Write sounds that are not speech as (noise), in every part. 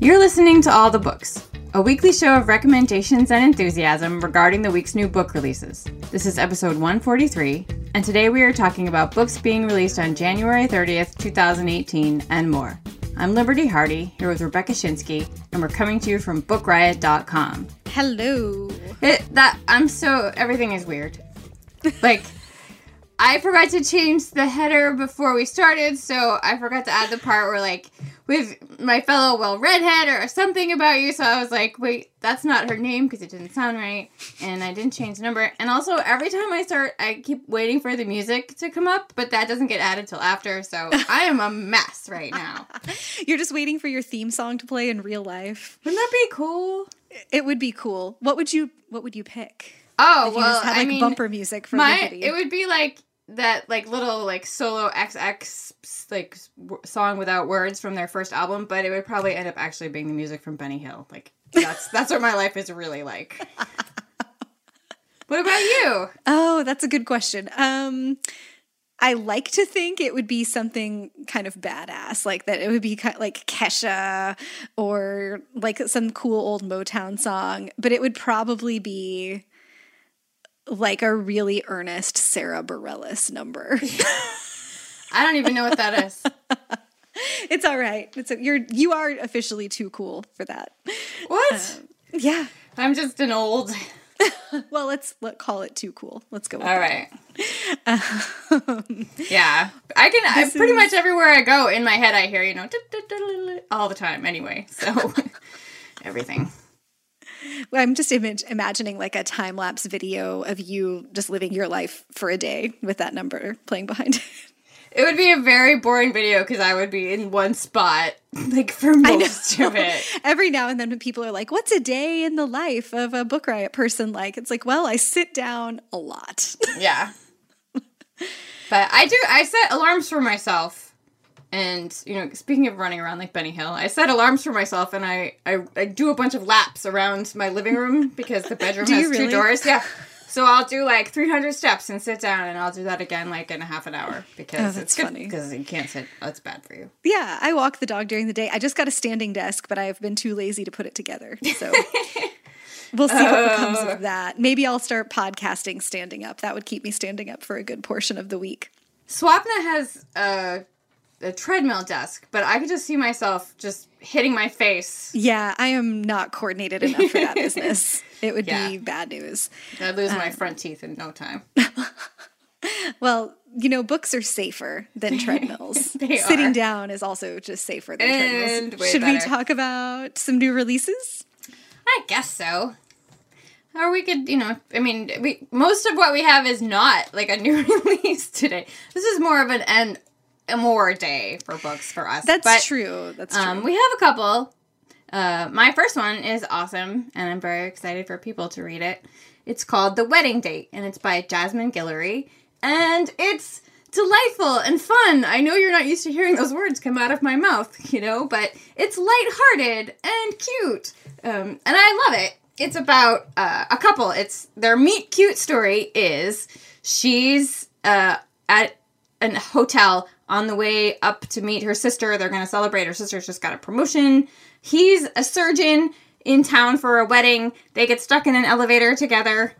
You're listening to All the Books, a weekly show of recommendations and enthusiasm regarding the week's new book releases. This is episode 143, and today we are talking about books being released on January 30th, 2018, and more. I'm Liberty Hardy, here with Rebecca Schinsky, and we're coming to you from BookRiot.com. Hello. It, that I'm so everything is weird. Like I forgot to change the header before we started, so I forgot to add the part where like with my fellow well redhead or something about you. So I was like, wait, that's not her name because it didn't sound right, and I didn't change the number. And also every time I start, I keep waiting for the music to come up, but that doesn't get added till after. So I am a mess right now. (laughs) You're just waiting for your theme song to play in real life. Wouldn't that be cool? It would be cool. What would you what would you pick? Oh well, just had I like mean, bumper music for my Liberty. it would be like that like little like solo XX like w- song without words from their first album, but it would probably end up actually being the music from Benny Hill. Like that's that's what my life is really like. (laughs) what about you? Oh, that's a good question. Um I like to think it would be something kind of badass, like that it would be kind like Kesha or like some cool old Motown song, but it would probably be like a really earnest Sara Bareilles number. (laughs) (laughs) I don't even know what that is. (laughs) it's all right. It's a, you're you are officially too cool for that. What? Um, yeah. I'm just an old. Well, let's let call it too cool. Let's go. With All that. right. yeah, I can. I, pretty is- much everywhere I go in my head, I hear you know all the time. Anyway, so everything. I'm just imag- imagining like a time lapse video of you just living your life for a day with that number playing behind it. It would be a very boring video because I would be in one spot like for most of it. (laughs) Every now and then, when people are like, "What's a day in the life of a book riot person like?" It's like, well, I sit down a lot. Yeah. (laughs) But I do I set alarms for myself. And you know, speaking of running around like Benny Hill, I set alarms for myself and I I, I do a bunch of laps around my living room because the bedroom (laughs) has you two doors. Yeah. So I'll do like 300 steps and sit down and I'll do that again like in a half an hour because Oh, it's good funny. because you can't sit. That's bad for you. yeah, I walk the dog during the day. I just got a standing desk, but I've been too lazy to put it together. So (laughs) we'll see what becomes Oh. of that. Maybe I'll start podcasting standing up. That would keep me standing up for a good portion of the week. Swapna has a, a treadmill desk, but I could just see myself just hitting my face. Yeah, I am not coordinated enough for that (laughs) business. It would Yeah. be bad news. I'd lose Uh. my front teeth in no time. (laughs) Well, you know, books are safer than (laughs) treadmills. Sitting are. down is also just safer than And treadmills. way Should we talk about some new releases? I guess so. Or we could, you know, I mean, we most of what we have is not like a new release today. This is more of an a more day for books for us. That's But, true. That's true. Um, we have a couple. Uh, my first one is awesome, and I'm very excited for people to read it. It's called The Wedding Date, and it's by Jasmine Guillory, and it's delightful and fun. I know you're not used to hearing those words come out of my mouth, (laughs) you know, but it's lighthearted and cute, um, and I love it. It's about uh, a couple. It's their meet cute story is she's uh, at a hotel on the way up to meet her sister. They're going to celebrate. Her sister's just got a promotion. He's a surgeon in town for a wedding. They get stuck in an elevator together.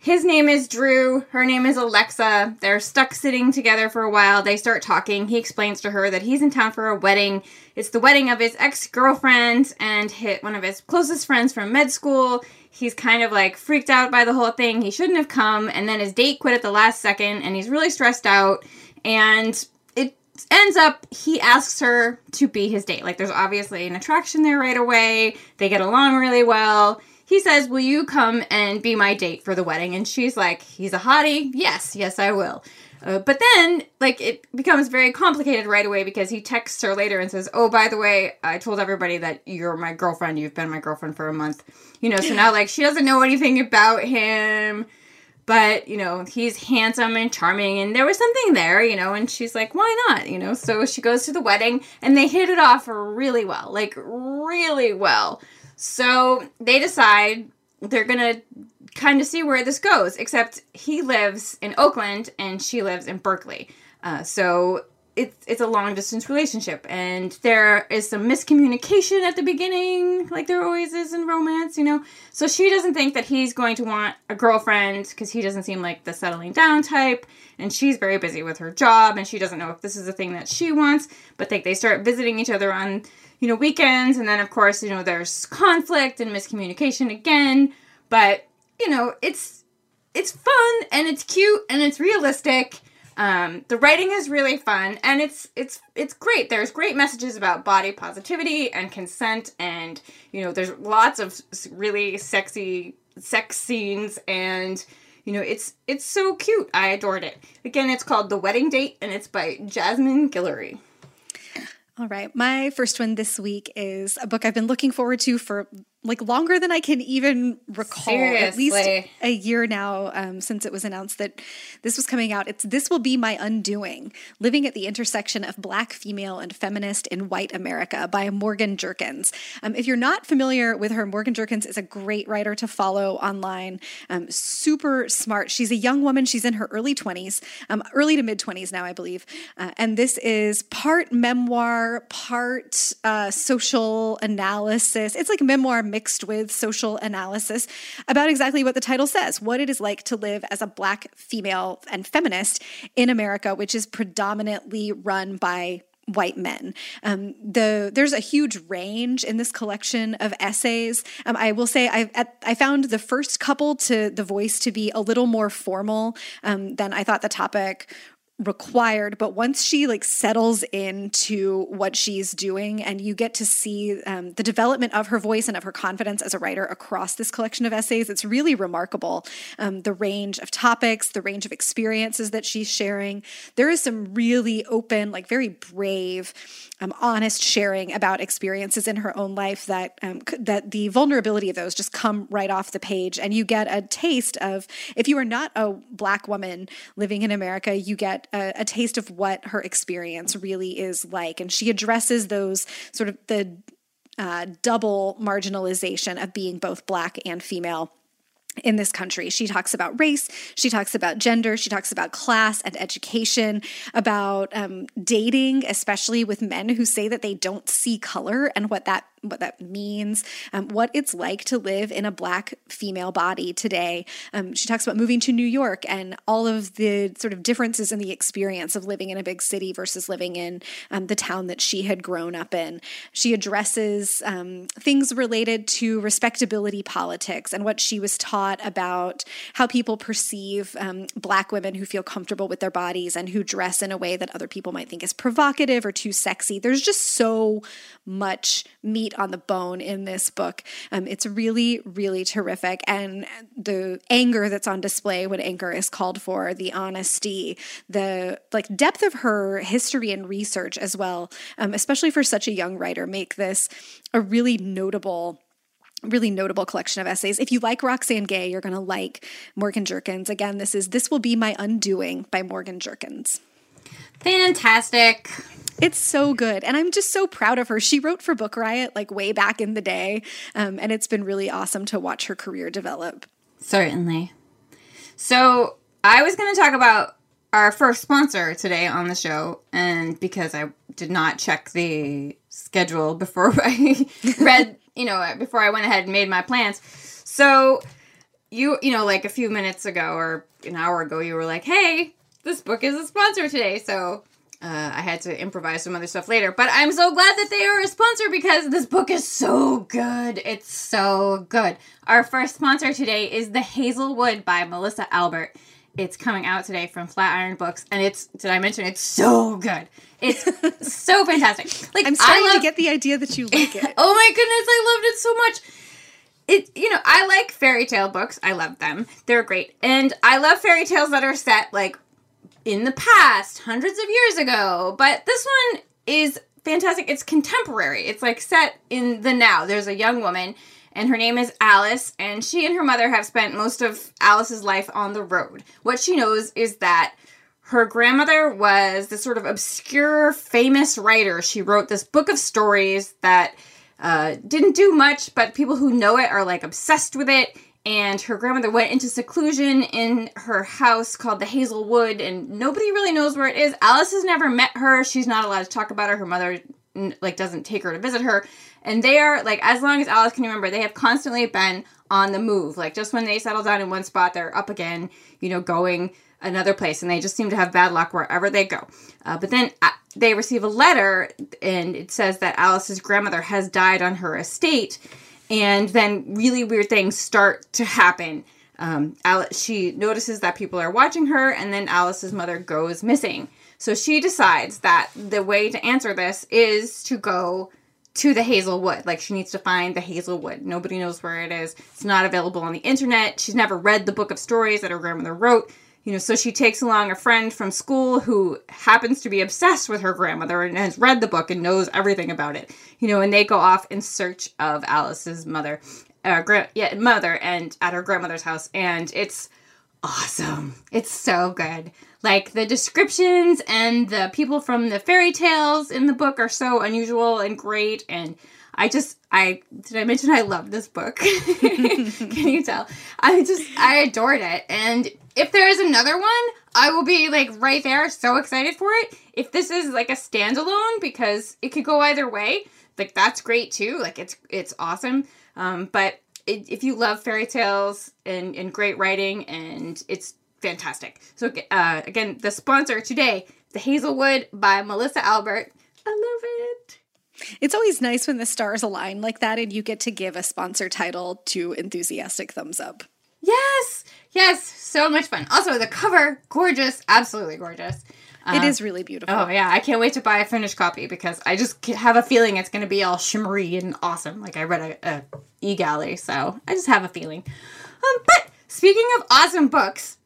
His name is Drew. Her name is Alexa. They're stuck sitting together for a while. They start talking. He explains to her that he's in town for a wedding. It's the wedding of his ex girlfriend and hit one of his closest friends from med school. He's kind of like freaked out by the whole thing. He shouldn't have come. And then his date quit at the last second and he's really stressed out. And it ends up he asks her to be his date. Like there's obviously an attraction there right away. They get along really well. he says, Will you come and be my date for the wedding? And she's like, He's a hottie. Yes, yes, I will. Uh, but then, like, it becomes very complicated right away because he texts her later and says, Oh, by the way, I told everybody that you're my girlfriend. You've been my girlfriend for a month. You know, so now, like, she doesn't know anything about him. But, you know, he's handsome and charming, and there was something there, you know, and she's like, why not? You know, so she goes to the wedding, and they hit it off really well. Like, really well. So they decide they're gonna kind of see where this goes, except he lives in Oakland and she lives in Berkeley. Uh, so it's it's a long distance relationship, and there is some miscommunication at the beginning, like there always is in romance, you know. So she doesn't think that he's going to want a girlfriend because he doesn't seem like the settling down type, and she's very busy with her job, and she doesn't know if this is a thing that she wants. But they they start visiting each other on you know weekends, and then of course you know there's conflict and miscommunication again. But you know it's it's fun and it's cute and it's realistic um, the writing is really fun and it's it's it's great. There's great messages about body positivity and consent, and you know, there's lots of really sexy sex scenes, and you know, it's it's so cute. I adored it. Again, it's called The Wedding Date, and it's by Jasmine Guillory. All right. My first one this week is a book I've been looking forward to for like longer than I can even recall. Seriously. At least a year now um, since it was announced that this was coming out. It's This Will Be My Undoing Living at the Intersection of Black, Female, and Feminist in White America by Morgan Jerkins. Um, if you're not familiar with her, Morgan Jerkins is a great writer to follow online. Um, super smart. She's a young woman. She's in her early 20s, um, early to mid 20s now, I believe. Uh, and this is part memoir, part uh, social analysis. It's like memoir mixed with social analysis about exactly what the title says what it is like to live as a black female and feminist in America, which is predominantly run by white men. Um, the there's a huge range in this collection of essays. Um, I will say I I found the first couple to the voice to be a little more formal um, than I thought the topic required but once she like settles into what she's doing and you get to see um, the development of her voice and of her confidence as a writer across this collection of essays it's really remarkable. Um, the range of topics the range of experiences that she's sharing. There is some really open like very brave um, honest sharing about experiences in her own life that um, that the vulnerability of those just come right off the page. And you get a taste of if you are not a black woman living in america you get a, a taste of what her experience really is like. And she addresses those sort of the uh, double marginalization of being both black and female in this country. She talks about race, she talks about gender, she talks about class and education, about um, dating, especially with men who say that they don't see color and what that what that means, um, what it's like to live in a black female body today. Um, she talks about moving to New York and all of the sort of differences in the experience of living in a big city versus living in um, the town that she had grown up in. She addresses um, things related to respectability politics and what she was taught about how people perceive um, black women who feel comfortable with their bodies and who dress in a way that other people might think is provocative or too sexy. There's just so much meat meat on the bone in this book. Um, it's really, really terrific. And the anger that's on display when anger is called for, the honesty, the like depth of her history and research as well, um, especially for such a young writer, make this a really notable really notable collection of essays. If you like Roxane Gay, you're going to like Morgan Jerkins. Again, this is This Will Be My Undoing by Morgan Jerkins. Fantastic. It's so good. And I'm just so proud of her. She wrote for Book Riot like way back in the day. Um, and it's been really awesome to watch her career develop. Certainly. So I was going to talk about our first sponsor today on the show. And because I did not check the schedule before (laughs) I read, you know, before I went ahead and made my plans. So you, you know, like a few minutes ago or an hour ago, you were like, hey, this book is a sponsor today. So uh, I had to improvise some other stuff later, but I'm so glad that they are a sponsor because this book is so good. It's so good. Our first sponsor today is The Hazel Wood by Melissa Albert. It's coming out today from Flatiron Books, and it's did I mention it's so good? It's (laughs) so fantastic. Like I'm starting love, to get the idea that you like it. (laughs) oh my goodness, I loved it so much. it you know i like fairy tale books i love them they're great and i love fairy tales that are set like in the past hundreds of years ago but this one is fantastic. It's contemporary. It's like set in the now. There's a young woman and her name is alice and she and her mother have spent most of alice's life on the road. What she knows is that her grandmother was this sort of obscure famous writer. She wrote this book of stories that uh, didn't do much, but people who know it are like obsessed with it. And her grandmother went into seclusion in her house called the Hazel Wood, and nobody really knows where it is. Alice has never met her. She's not allowed to talk about her. Her mother like doesn't take her to visit her. And they are like as long as Alice can remember, they have constantly been on the move. Like just when they settle down in one spot, they're up again, you know, going another place and they just seem to have bad luck wherever they go. Uh, but then uh, they receive a letter and it says that Alice's grandmother has died on her estate. And then really weird things start to happen. Um, Alice, she notices that people are watching her, and then Alice's mother goes missing. So she decides that the way to answer this is to go to the Hazel Wood. Like she needs to find the Hazel Wood. Nobody knows where it is. It's not available on the internet. She's never read the book of stories that her grandmother wrote you know, so she takes along a friend from school who happens to be obsessed with her grandmother and has read the book and knows everything about it. You know, and they go off in search of Alice's mother, uh, gra- yeah, mother, and at her grandmother's house, and it's awesome. It's so good. Like the descriptions and the people from the fairy tales in the book are so unusual and great, and I just I did I mention I love this book? (laughs) Can you tell? I just I adored it, and if there is another one, I will be like right there, so excited for it. If this is like a standalone, because it could go either way, like that's great too. Like it's it's awesome. Um, but it, if you love fairy tales and and great writing, and it's fantastic. So uh, again, the sponsor today, The Hazel Wood by Melissa Albert. I love it. It's always nice when the stars align like that and you get to give a sponsor title to enthusiastic thumbs up. Yes, yes, so much fun. Also, the cover, gorgeous, absolutely gorgeous. it is really beautiful. Oh yeah, I can't wait to buy a finished copy because I just have a feeling it's going to be all shimmery and awesome. Like I read a, a e-galley, so I just have a feeling. Um, but speaking of awesome books,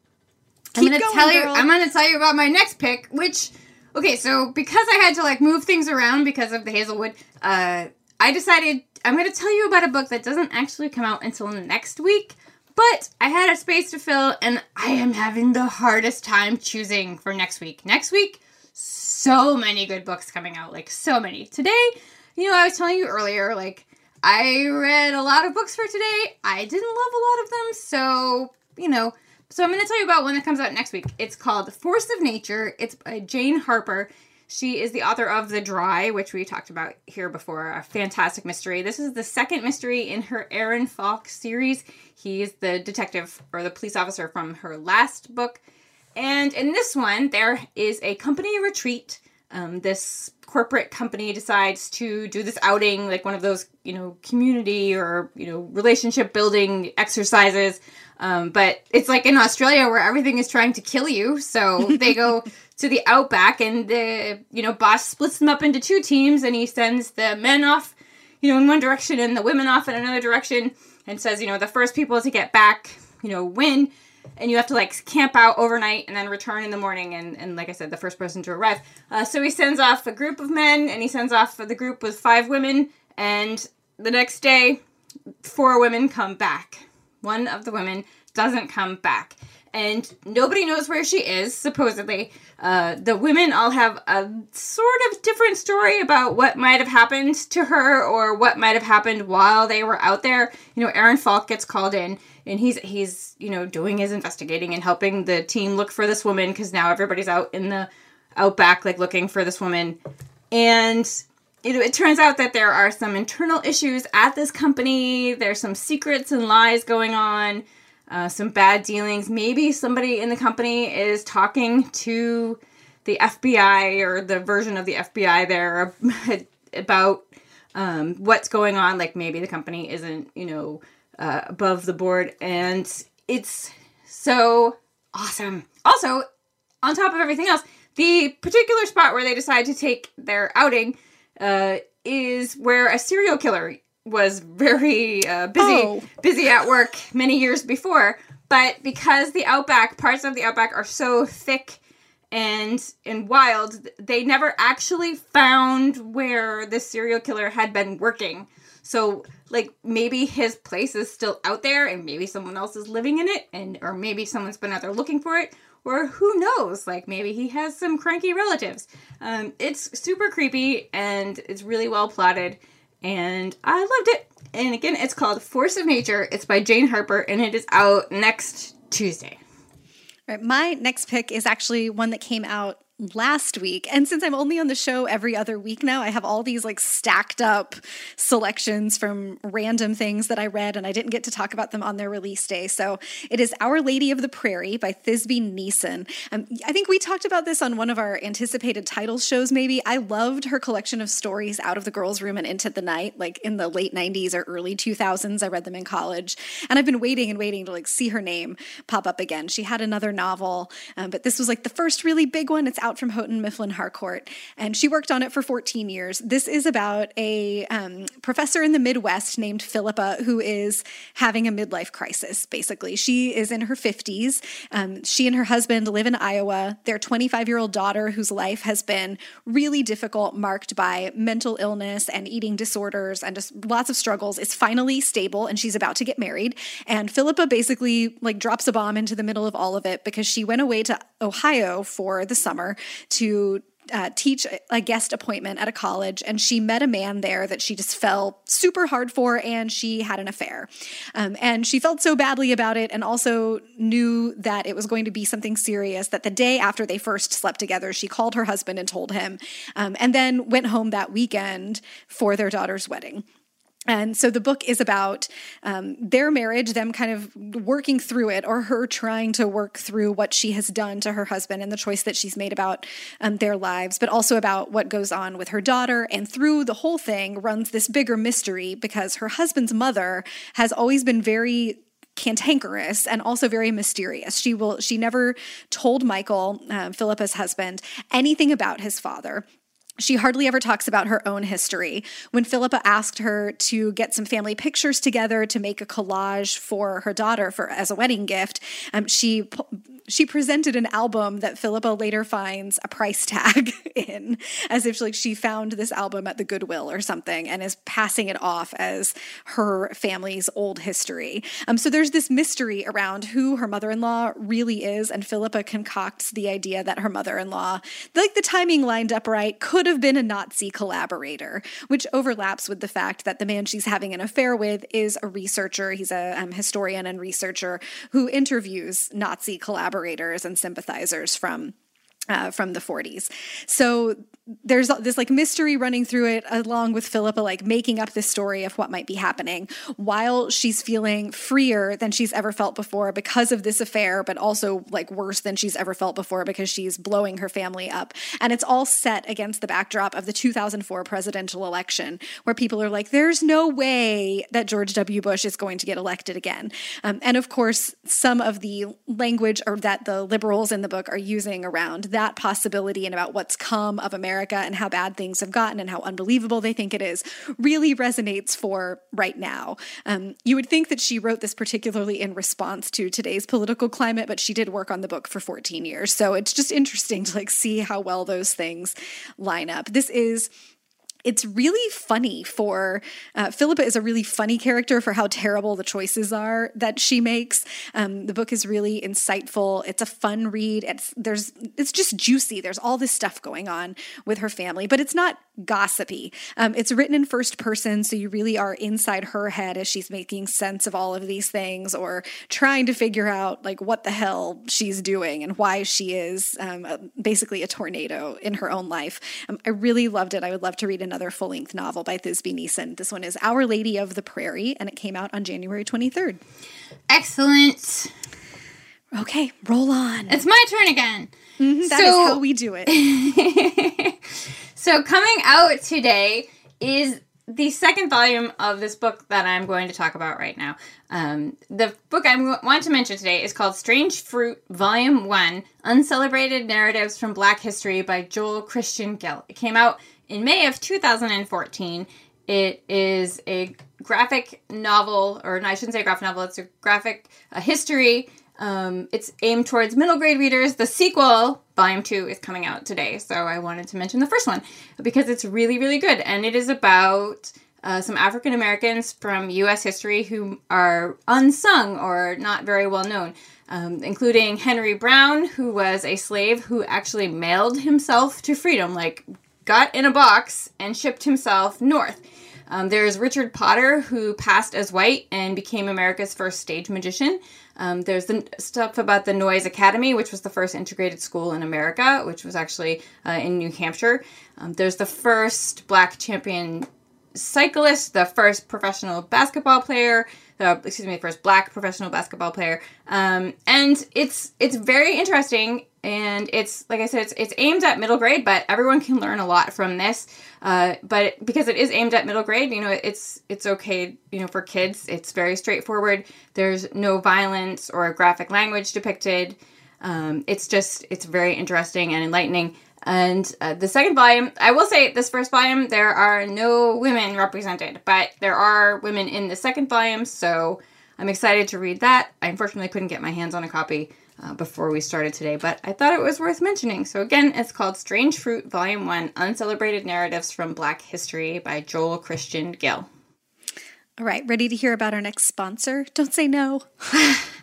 I'm going to tell you. girl. I'm going to tell you about my next pick, which okay, so because I had to like move things around because of the Hazel Wood, uh, I decided I'm going to tell you about a book that doesn't actually come out until next week. But I had a space to fill, and I am having the hardest time choosing for next week. Next week, so many good books coming out, like so many. Today, you know, I was telling you earlier, like I read a lot of books for today. I didn't love a lot of them, so you know. So I'm going to tell you about one that comes out next week. It's called Force of Nature. It's by Jane Harper. She is the author of The Dry, which we talked about here before, a fantastic mystery. This is the second mystery in her Aaron Falk series. He's the detective or the police officer from her last book. And in this one, there is a company retreat. Um, this corporate company decides to do this outing, like one of those, you know, community or, you know, relationship building exercises. Um, but it's like in Australia where everything is trying to kill you. So (laughs) they go to the outback and the, you know, boss splits them up into two teams and he sends the men off, you know, in one direction and the women off in another direction and says, you know, the first people to get back, you know, win and you have to like camp out overnight and then return in the morning and, and like i said the first person to arrive uh, so he sends off a group of men and he sends off the group with five women and the next day four women come back. One of the women doesn't come back and nobody knows where she is supposedly. Uh, the women all have a sort of different story about what might have happened to her or what might have happened while they were out there. You know aaron falk gets called in and he's he's you know doing his investigating and helping the team look for this woman because now everybody's out in the outback like looking for this woman. And it, it turns out that there are some internal issues at this company. There's some secrets and lies going on uh, some bad dealings. Maybe somebody in the company is talking to the fbi or the version of the fbi there (laughs) about um, what's going on. Like maybe the company isn't you know uh, above the board. And it's so awesome. Also on top of everything else the particular spot where they decide to take their outing uh, is where a serial killer was very uh, busy Oh. busy at work many years before. But because the outback parts of the outback are so thick and and wild, they never actually found where the serial killer had been working. So like maybe his place is still out there and maybe someone else is living in it and or maybe someone's been out there looking for it or who knows like maybe he has some cranky relatives um, it's super creepy and it's really well plotted and i loved it. And again it's called force of nature. It's by jane harper and it is out next tuesday. All right, my next pick is actually one that came out last week. And since I'm only on the show every other week now, I have all these like stacked up selections from random things that I read, and I didn't get to talk about them on their release day. So it is Our Lady of the Prairie by Thisbe Nissen. Um, I think we talked about this on one of our anticipated titles shows, maybe. I loved her collection of stories out of the girls' room and into the night, like in the late 90s or early 2000s. I read them in college. And I've been waiting and waiting to like see her name pop up again. She had another novel, um, but this was like the first really big one. It's out from Houghton Mifflin Harcourt, and she worked on it for 14 years. This is about a um, professor in the Midwest named Philippa who is having a midlife crisis, basically. She is in her 50s. Um, she and her husband live in Iowa. Their 25 year old daughter, whose life has been really difficult, marked by mental illness and eating disorders and just lots of struggles, is finally stable and she's about to get married. And Philippa basically like drops a bomb into the middle of all of it because she went away to Ohio for the summer to uh, teach a guest appointment at a college, and she met a man there that she just fell super hard for, and she had an affair. Um, and she felt so badly about it, and also knew that it was going to be something serious. That the day after they first slept together, she called her husband and told him, um, and then went home that weekend for their daughter's wedding. And so the book is about um, their marriage, them kind of working through it, or her trying to work through what she has done to her husband and the choice that she's made about um, their lives, but also about what goes on with her daughter. And through the whole thing runs this bigger mystery because her husband's mother has always been very cantankerous and also very mysterious. She will she never told Michael, uh, Philippa's husband, anything about his father. She hardly ever talks about her own history. When Philippa asked her to get some family pictures together to make a collage for her daughter for as a wedding gift, um, she she presented an album that Philippa later finds a price tag (laughs) in, as if like she found this album at the Goodwill or something, and is passing it off as her family's old history. Um, so there's this mystery around who her mother-in-law really is, and Philippa concocts the idea that her mother-in-law, like the timing lined up right, could have been a Nazi collaborator, which overlaps with the fact that the man she's having an affair with is a researcher. He's a um, historian and researcher who interviews Nazi collaborators and sympathizers from uh, from the 40s. So there's this like mystery running through it, along with Philippa like making up this story of what might be happening while she's feeling freer than she's ever felt before because of this affair, but also like worse than she's ever felt before because she's blowing her family up. And it's all set against the backdrop of the 2004 presidential election, where people are like, there's no way that George W. Bush is going to get elected again. Um, and of course, some of the language or that the liberals in the book are using around that possibility and about what's come of America and how bad things have gotten and how unbelievable they think it is really resonates for right now. Um, you would think that she wrote this particularly in response to today's political climate, but she did work on the book for 14 years. So it's just interesting to like see how well those things line up. This is it's really funny for uh, Philippa is a really funny character for how terrible the choices are that she makes. Um, the book is really insightful. It's a fun read. It's there's it's just juicy. There's all this stuff going on with her family, but it's not gossipy. Um, it's written in first person, so you really are inside her head as she's making sense of all of these things or trying to figure out like what the hell she's doing and why she is um, a- basically a tornado in her own life. Um, I really loved it. I would love to read another full length novel by Thisbe Nissen. This one is Our Lady of the Prairie, and it came out on January 23rd. excellent Okay, roll on. it's my turn again That is so- how we do it. (laughs) So coming out today is the second volume of this book that I'm going to talk about right now. Um, the book I want to mention today is called Strange Fruit, Volume 1 Uncelebrated Narratives from Black History by Joel Christian Gill. It came out in May of 2014. It is a graphic novel, or I shouldn't say graphic novel, it's a graphic a history. Um, it's aimed towards middle grade readers. The sequel, volume two, is coming out today. So I wanted to mention the first one because it's really, really good. And it is about uh, some African Americans from U.S. history who are unsung or not very well known, um, including Henry Brown, who was a slave who actually mailed himself to freedom, like got in a box and shipped himself north. Um, there's Richard Potter, who passed as white and became America's first stage magician. Um, there's the stuff about the Noyes Academy, which was the first integrated school in America, which was actually uh, in New Hampshire. Um, there's the first black champion cyclist, the first professional basketball player, the excuse me, the first black professional basketball player. Um, and it's it's very interesting, and it's like I said, it's it's aimed at middle grade, but everyone can learn a lot from this. Uh, but because it is aimed at middle grade, you know, it's it's okay, you know, for kids. It's very straightforward. There's no violence or graphic language depicted. Um, it's just it's very interesting and enlightening. And uh, the second volume, I will say this first volume, there are no women represented, but there are women in the second volume, so I'm excited to read that. I unfortunately couldn't get my hands on a copy uh, before we started today, but I thought it was worth mentioning. So, again, it's called Strange Fruit, Volume 1 Uncelebrated Narratives from Black History by Joel Christian Gill. All right, ready to hear about our next sponsor? Don't say no. (laughs)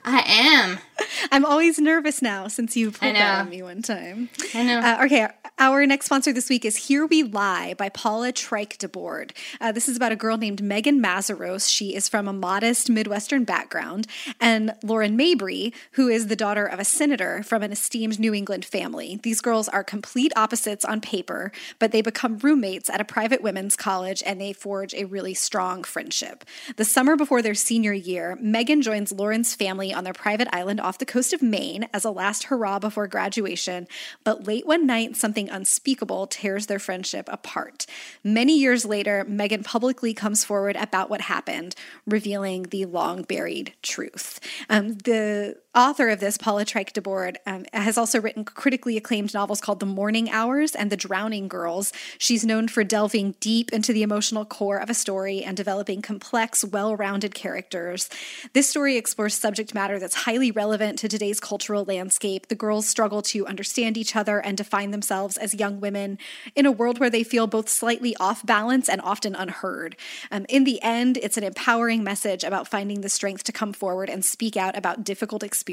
I am. (laughs) I'm always nervous now since you put I that on me one time. I know. Uh, okay, our next sponsor this week is Here We Lie by Paula Treick DeBoard. Uh, this is about a girl named Megan Mazaros. She is from a modest Midwestern background, and Lauren Mabry, who is the daughter of a senator from an esteemed New England family. These girls are complete opposites on paper, but they become roommates at a private women's college and they forge a really strong friendship. The summer before their senior year, Megan joins Lauren's family on their private island off the coast of Maine as a last hurrah before graduation, but late one night, something unspeakable tears their friendship apart. Many years later, Megan publicly comes forward about what happened, revealing the long buried truth. Um, the author of this, Paula Treick DeBoard, um, has also written critically acclaimed novels called The Morning Hours and The Drowning Girls. She's known for delving deep into the emotional core of a story and developing complex, well rounded characters. This story explores subject matter that's highly relevant to today's cultural landscape. The girls struggle to understand each other and define themselves as young women in a world where they feel both slightly off balance and often unheard. Um, in the end, it's an empowering message about finding the strength to come forward and speak out about difficult experiences.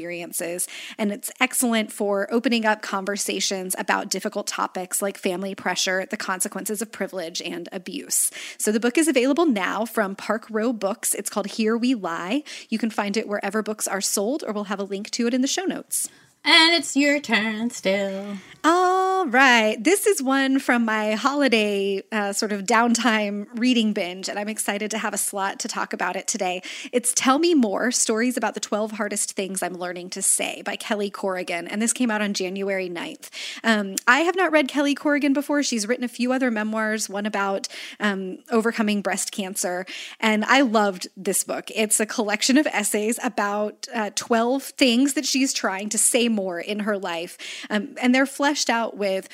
And it's excellent for opening up conversations about difficult topics like family pressure, the consequences of privilege, and abuse. So the book is available now from Park Row Books. It's called Here We Lie. You can find it wherever books are sold, or we'll have a link to it in the show notes. And it's your turn still. All right. This is one from my holiday uh, sort of downtime reading binge, and I'm excited to have a slot to talk about it today. It's Tell Me More Stories About the 12 Hardest Things I'm Learning to Say by Kelly Corrigan, and this came out on January 9th. Um, I have not read Kelly Corrigan before. She's written a few other memoirs, one about um, overcoming breast cancer, and I loved this book. It's a collection of essays about uh, 12 things that she's trying to say more in her life, um, and they're fleshed out with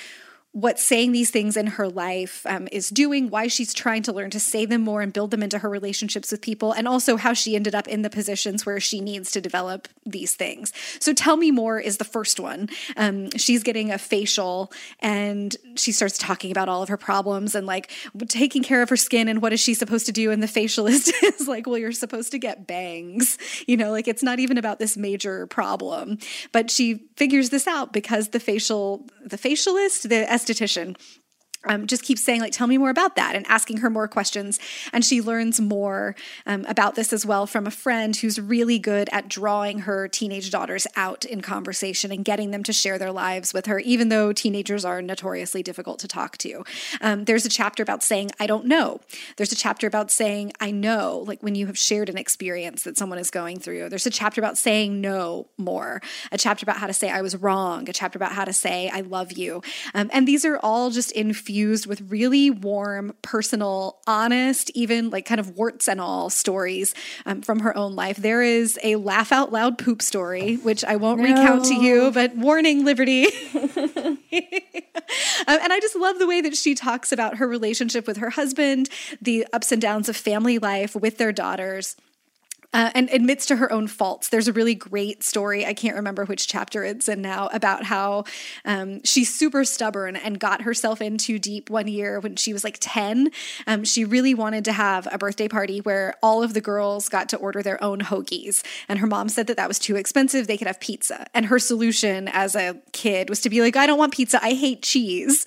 what saying these things in her life um, is doing, why she's trying to learn to say them more and build them into her relationships with people, and also how she ended up in the positions where she needs to develop these things. So, Tell Me More is the first one. Um, she's getting a facial and she starts talking about all of her problems and like taking care of her skin and what is she supposed to do. And the facialist (laughs) is like, Well, you're supposed to get bangs. You know, like it's not even about this major problem. But she figures this out because the facial, the facialist, the esthetician, um, just keeps saying like tell me more about that and asking her more questions. And she learns more um, about this as well from a friend who's really good at drawing her teenage daughters out in conversation and getting them to share their lives with her even though teenagers are notoriously difficult to talk to. Um, there's a chapter about saying i don't know. There's a chapter about saying i know like when you have shared an experience that someone is going through. There's a chapter about saying no more a chapter about how to say i was wrong a chapter about how to say i love you. Um, and these are all just infused with really warm, personal, honest, even like kind of warts and all stories um, from her own life. There is a laugh out loud poop story, which I won't recount to you, but warning, Liberty. (laughs) Um, and I just love the way that she talks about her relationship with her husband, the ups and downs of family life with their daughters uh, and admits to her own faults. There's a really great story. I can't remember which chapter it's in now about how um, she's super stubborn and got herself in too deep one year when she was like 10. Um, she really wanted to have a birthday party where all of the girls got to order their own hoagies. And her mom said that that was too expensive. They could have pizza. And her solution as a kid was to be like, I don't want pizza. I hate cheese.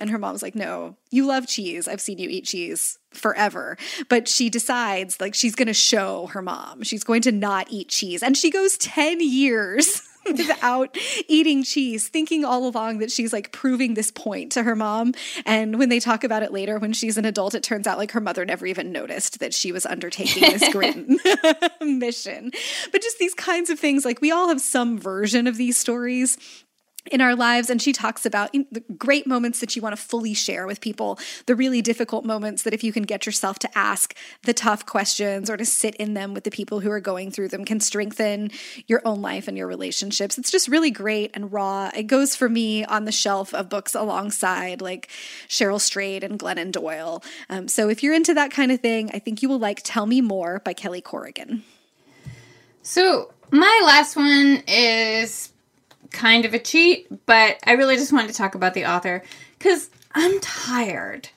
And her mom's like, no, you love cheese. I've seen you eat cheese forever. But she decides like she's going to show her mom. She's going to not eat cheese. And she goes 10 years (laughs) without eating cheese, thinking all along that she's like proving this point to her mom. And when they talk about it later, when she's an adult, it turns out like her mother never even noticed that she was undertaking this (laughs) great (laughs) mission. But just these kinds of things, like we all have some version of these stories in our lives and she talks about the great moments that you want to fully share with people the really difficult moments that if you can get yourself to ask the tough questions or to sit in them with the people who are going through them can strengthen your own life and your relationships. It's just really great and raw. It goes for me on the shelf of books alongside like cheryl strayed and glennon doyle. Um, so if you're into that kind of thing i think you will like tell me more by kelly corrigan. So my last one is kind of a cheat, but I really just wanted to talk about the author because I'm tired.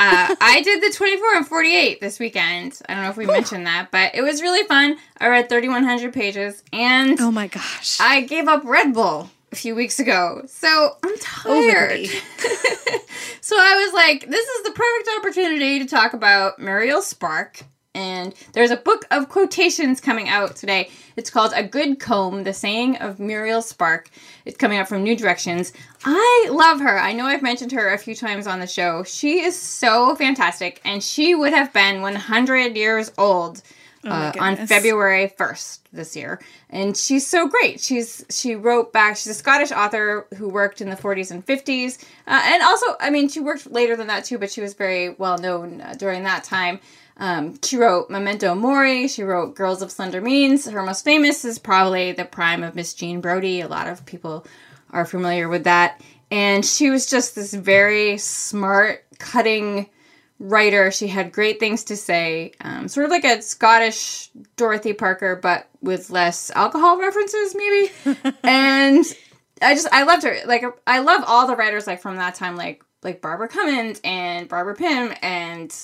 Uh, I did the 24 and 48 this weekend. I don't know if we mentioned that, but it was really fun. I read 3,100 pages and oh my gosh, I gave up Red Bull a few weeks ago. So I'm tired. (laughs) so I was like, this is the perfect opportunity to talk about Muriel Spark and there's a book of quotations coming out today. It's called A Good Comb, The Saying of Muriel Spark. It's coming out from New Directions. I love her. I know I've mentioned her a few times on the show. She is so fantastic, and she would have been 100 years old. Oh uh, on February 1st this year. And she's so great. She's she wrote back. She's a Scottish author who worked in the 40s and 50s. Uh, and also, I mean, she worked later than that too, but she was very well known uh, during that time. Um, she wrote Memento Mori. She wrote Girls of Slender Means. Her most famous is probably The Prime of Miss Jean Brodie. A lot of people are familiar with that. And she was just this very smart, cutting writer. She had great things to say. Um, sort of like a Scottish Dorothy Parker, but with less alcohol references, maybe. (laughs) and I just I loved her. Like I love all the writers like from that time, like like Barbara Comyns and Barbara Pym and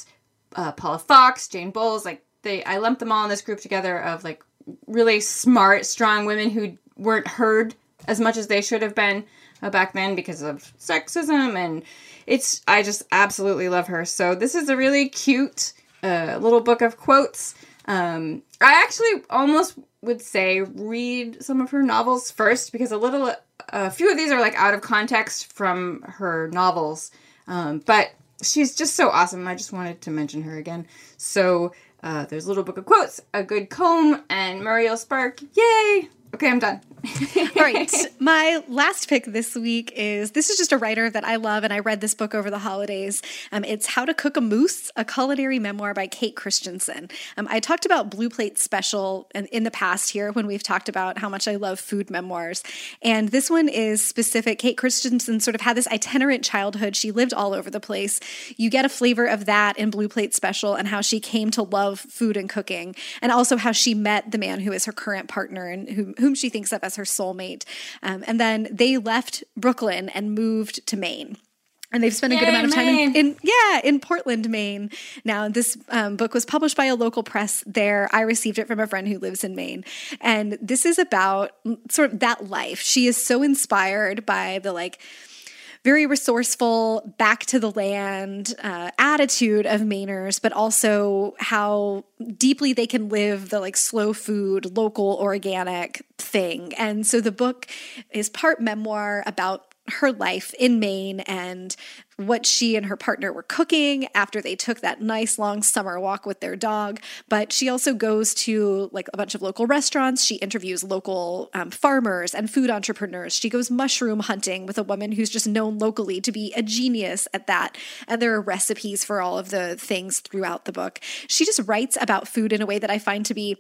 uh, Paula Fox, Jane Bowles, like they, I lumped them all in this group together of like really smart, strong women who weren't heard as much as they should have been uh, back then because of sexism and it's I just absolutely love her. So this is a really cute uh, little book of quotes. Um, I actually almost would say read some of her novels first because a little a few of these are like out of context from her novels. Um, but she's just so awesome. I just wanted to mention her again. So uh, there's a little book of quotes, a good comb, and Muriel Spark. Yay! Okay, I'm done. (laughs) All right. My last pick this week is this is just a writer that I love, and I read this book over the holidays. Um, it's How to Cook a Moose, a culinary memoir by Kate Christensen. Um, I talked about Blue Plate Special in, in the past here when we've talked about how much I love food memoirs. And this one is specific. Kate Christensen sort of had this itinerant childhood. She lived all over the place. You get a flavor of that in Blue Plate Special and how she came to love food and cooking, and also how she met the man who is her current partner and who whom she thinks of as her soulmate. Um, and then they left Brooklyn and moved to Maine. And they've spent a good amount of time in, in, yeah in portland maine. Now this um, book was published by a local press there. I received it from a friend who lives in maine. And this is about sort of that life. She is so inspired by the like very resourceful, back to the land uh, attitude of Mainers, but also how deeply they can live the like slow food, local, organic thing. And so the book is part memoir about her life in Maine and what she and her partner were cooking after they took that nice long summer walk with their dog. But she also goes to like a bunch of local restaurants. She interviews local um, farmers and food entrepreneurs. She goes mushroom hunting with a woman who's just known locally to be a genius at that. And there are recipes for all of the things throughout the book. She just writes about food in a way that I find to be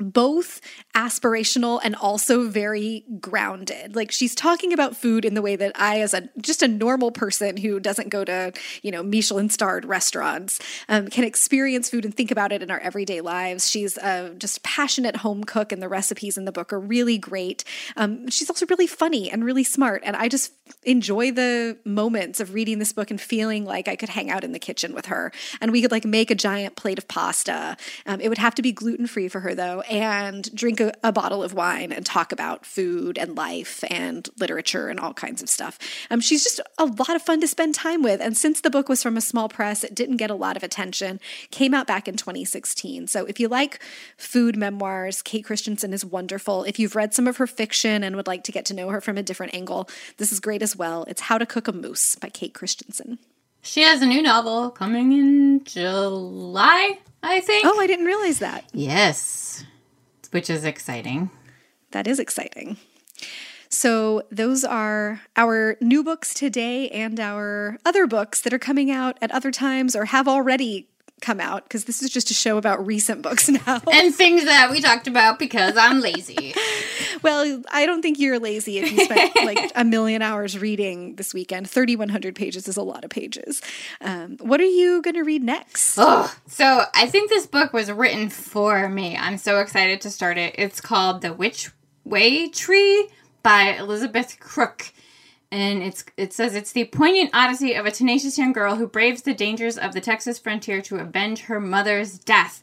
both aspirational and also very grounded. Like she's talking about food in the way that I, as a just a normal person who doesn't go to you know Michelin starred restaurants, um, can experience food and think about it in our everyday lives. She's a just passionate home cook, and the recipes in the book are really great. Um, she's also really funny and really smart, and I just enjoy the moments of reading this book and feeling like I could hang out in the kitchen with her, and we could like make a giant plate of pasta. Um, it would have to be gluten free for her though and drink a, a, bottle of wine and talk about food and life and literature and all kinds of stuff. Um, she's just a lot of fun to spend time with. And since the book was from a small press, it didn't get a lot of attention. Came out back in 2016. So if you like food memoirs, Kate Christensen is wonderful. If you've read some of her fiction and would like to get to know her from a different angle, this is great as well. It's How to Cook a Moose by Kate Christensen. She has a new novel coming in July, I think. Oh, I didn't realize that. Yes which is exciting. That is exciting. So, those are our new books today and our other books that are coming out at other times or have already come out because this is just a show about recent books (laughs) now. And things that we talked about because I'm lazy. (laughs) well, I don't think you're lazy if you spent (laughs) like a million hours reading this weekend. 3,100 pages is a lot of pages. Um, what are you going to read next? Oh, so I think this book was written for me. I'm so excited to start it. It's called The Which Way Tree by Elizabeth Crook and it's it says it's the poignant odyssey of a tenacious young girl who braves the dangers of the Texas frontier to avenge her mother's death.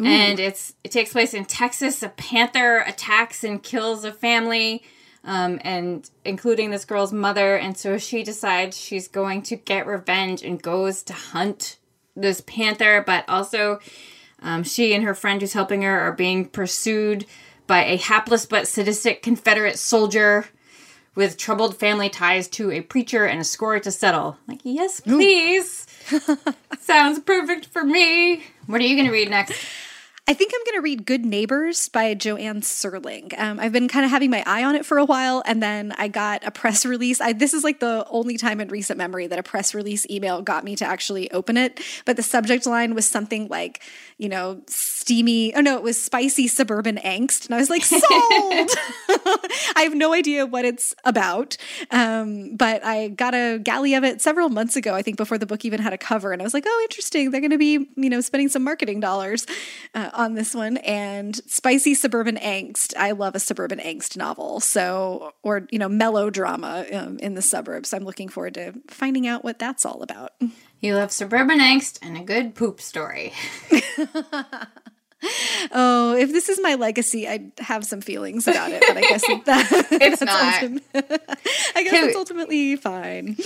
Ooh. And it's it takes place in Texas. A panther attacks and kills a family, um, and including this girl's mother. And so she decides she's going to get revenge and goes to hunt this panther. But also, um, she and her friend who's helping her are being pursued by a hapless but sadistic Confederate soldier with troubled family ties to a preacher and a score to settle. Like, yes, please. (laughs) Sounds perfect for me. What are you going to read next? I think I'm going to read Good Neighbors by Joanne Serling. Um, I've been kind of having my eye on it for a while, and then I got a press release. I, this is like the only time in recent memory that a press release email got me to actually open it. But the subject line was something like, you know, steamy, oh no, it was spicy suburban angst. And I was like, sold! (laughs) (laughs) I have no idea what it's about. Um, but I got a galley of it several months ago, I think before the book even had a cover. And I was like, oh, interesting. They're going to be, you know, spending some marketing dollars. Uh, on this one and spicy suburban angst. I love a suburban angst novel. So, or, you know, melodrama um, in the suburbs. I'm looking forward to finding out what that's all about. You love suburban angst and a good poop story. (laughs) oh, if this is my legacy, I have some feelings about it, but I guess (laughs) that, it's not. Ultimate, (laughs) I guess it's ultimately fine.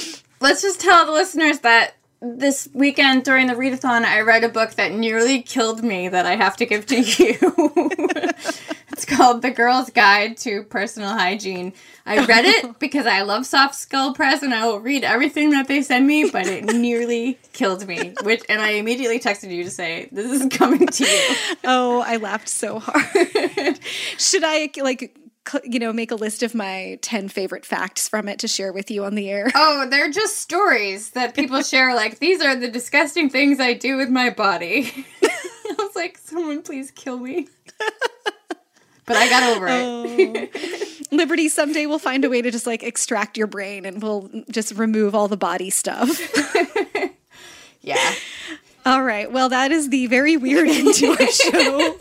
Let's just tell the listeners that this weekend during the readathon, I read a book that nearly killed me that I have to give to you. (laughs) it's called The Girl's Guide to Personal Hygiene. I read it (laughs) because I love Soft Skull Press and I will read everything that they send me, but it nearly killed me. Which and I immediately texted you to say this is coming to you. (laughs) Oh, I laughed so hard. (laughs) Should I like you know, make a list of my 10 favorite facts from it to share with you on the air. Oh, they're just stories that people share. Like, these are the disgusting things I do with my body. I was like, someone please kill me. But I got over it. Oh. Liberty, someday we'll find a way to just like extract your brain and we'll just remove all the body stuff. (laughs) yeah. All right. Well, that is the very weird end to our (laughs) show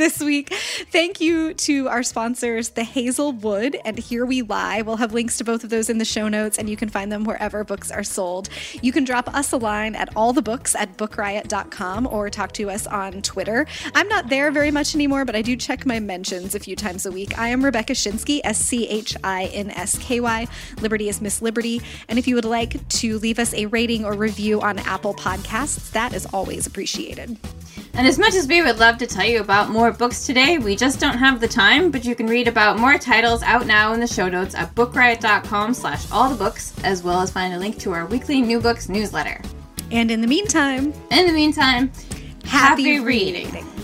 this week. Thank you to our sponsors, The Hazel Wood and Here We Lie. We'll have links to both of those in the show notes, and you can find them wherever books are sold. You can drop us a line at allthebooks the books at bookriot.com or talk to us on Twitter. I'm not there very much anymore, but I do check my mentions a few times a week. I am Rebecca Schinsky, S C H I N S K Y. Liberty is Miss Liberty. And if you would like to leave us a rating or review on Apple Podcasts, that is always appreciated. And as much as we would love to tell you about more books today, we just don't have the time, but you can read about more titles out now in the show notes at bookriot.com slash all the books, as well as find a link to our weekly new books newsletter. And in the meantime, in the meantime, happy, happy reading. reading.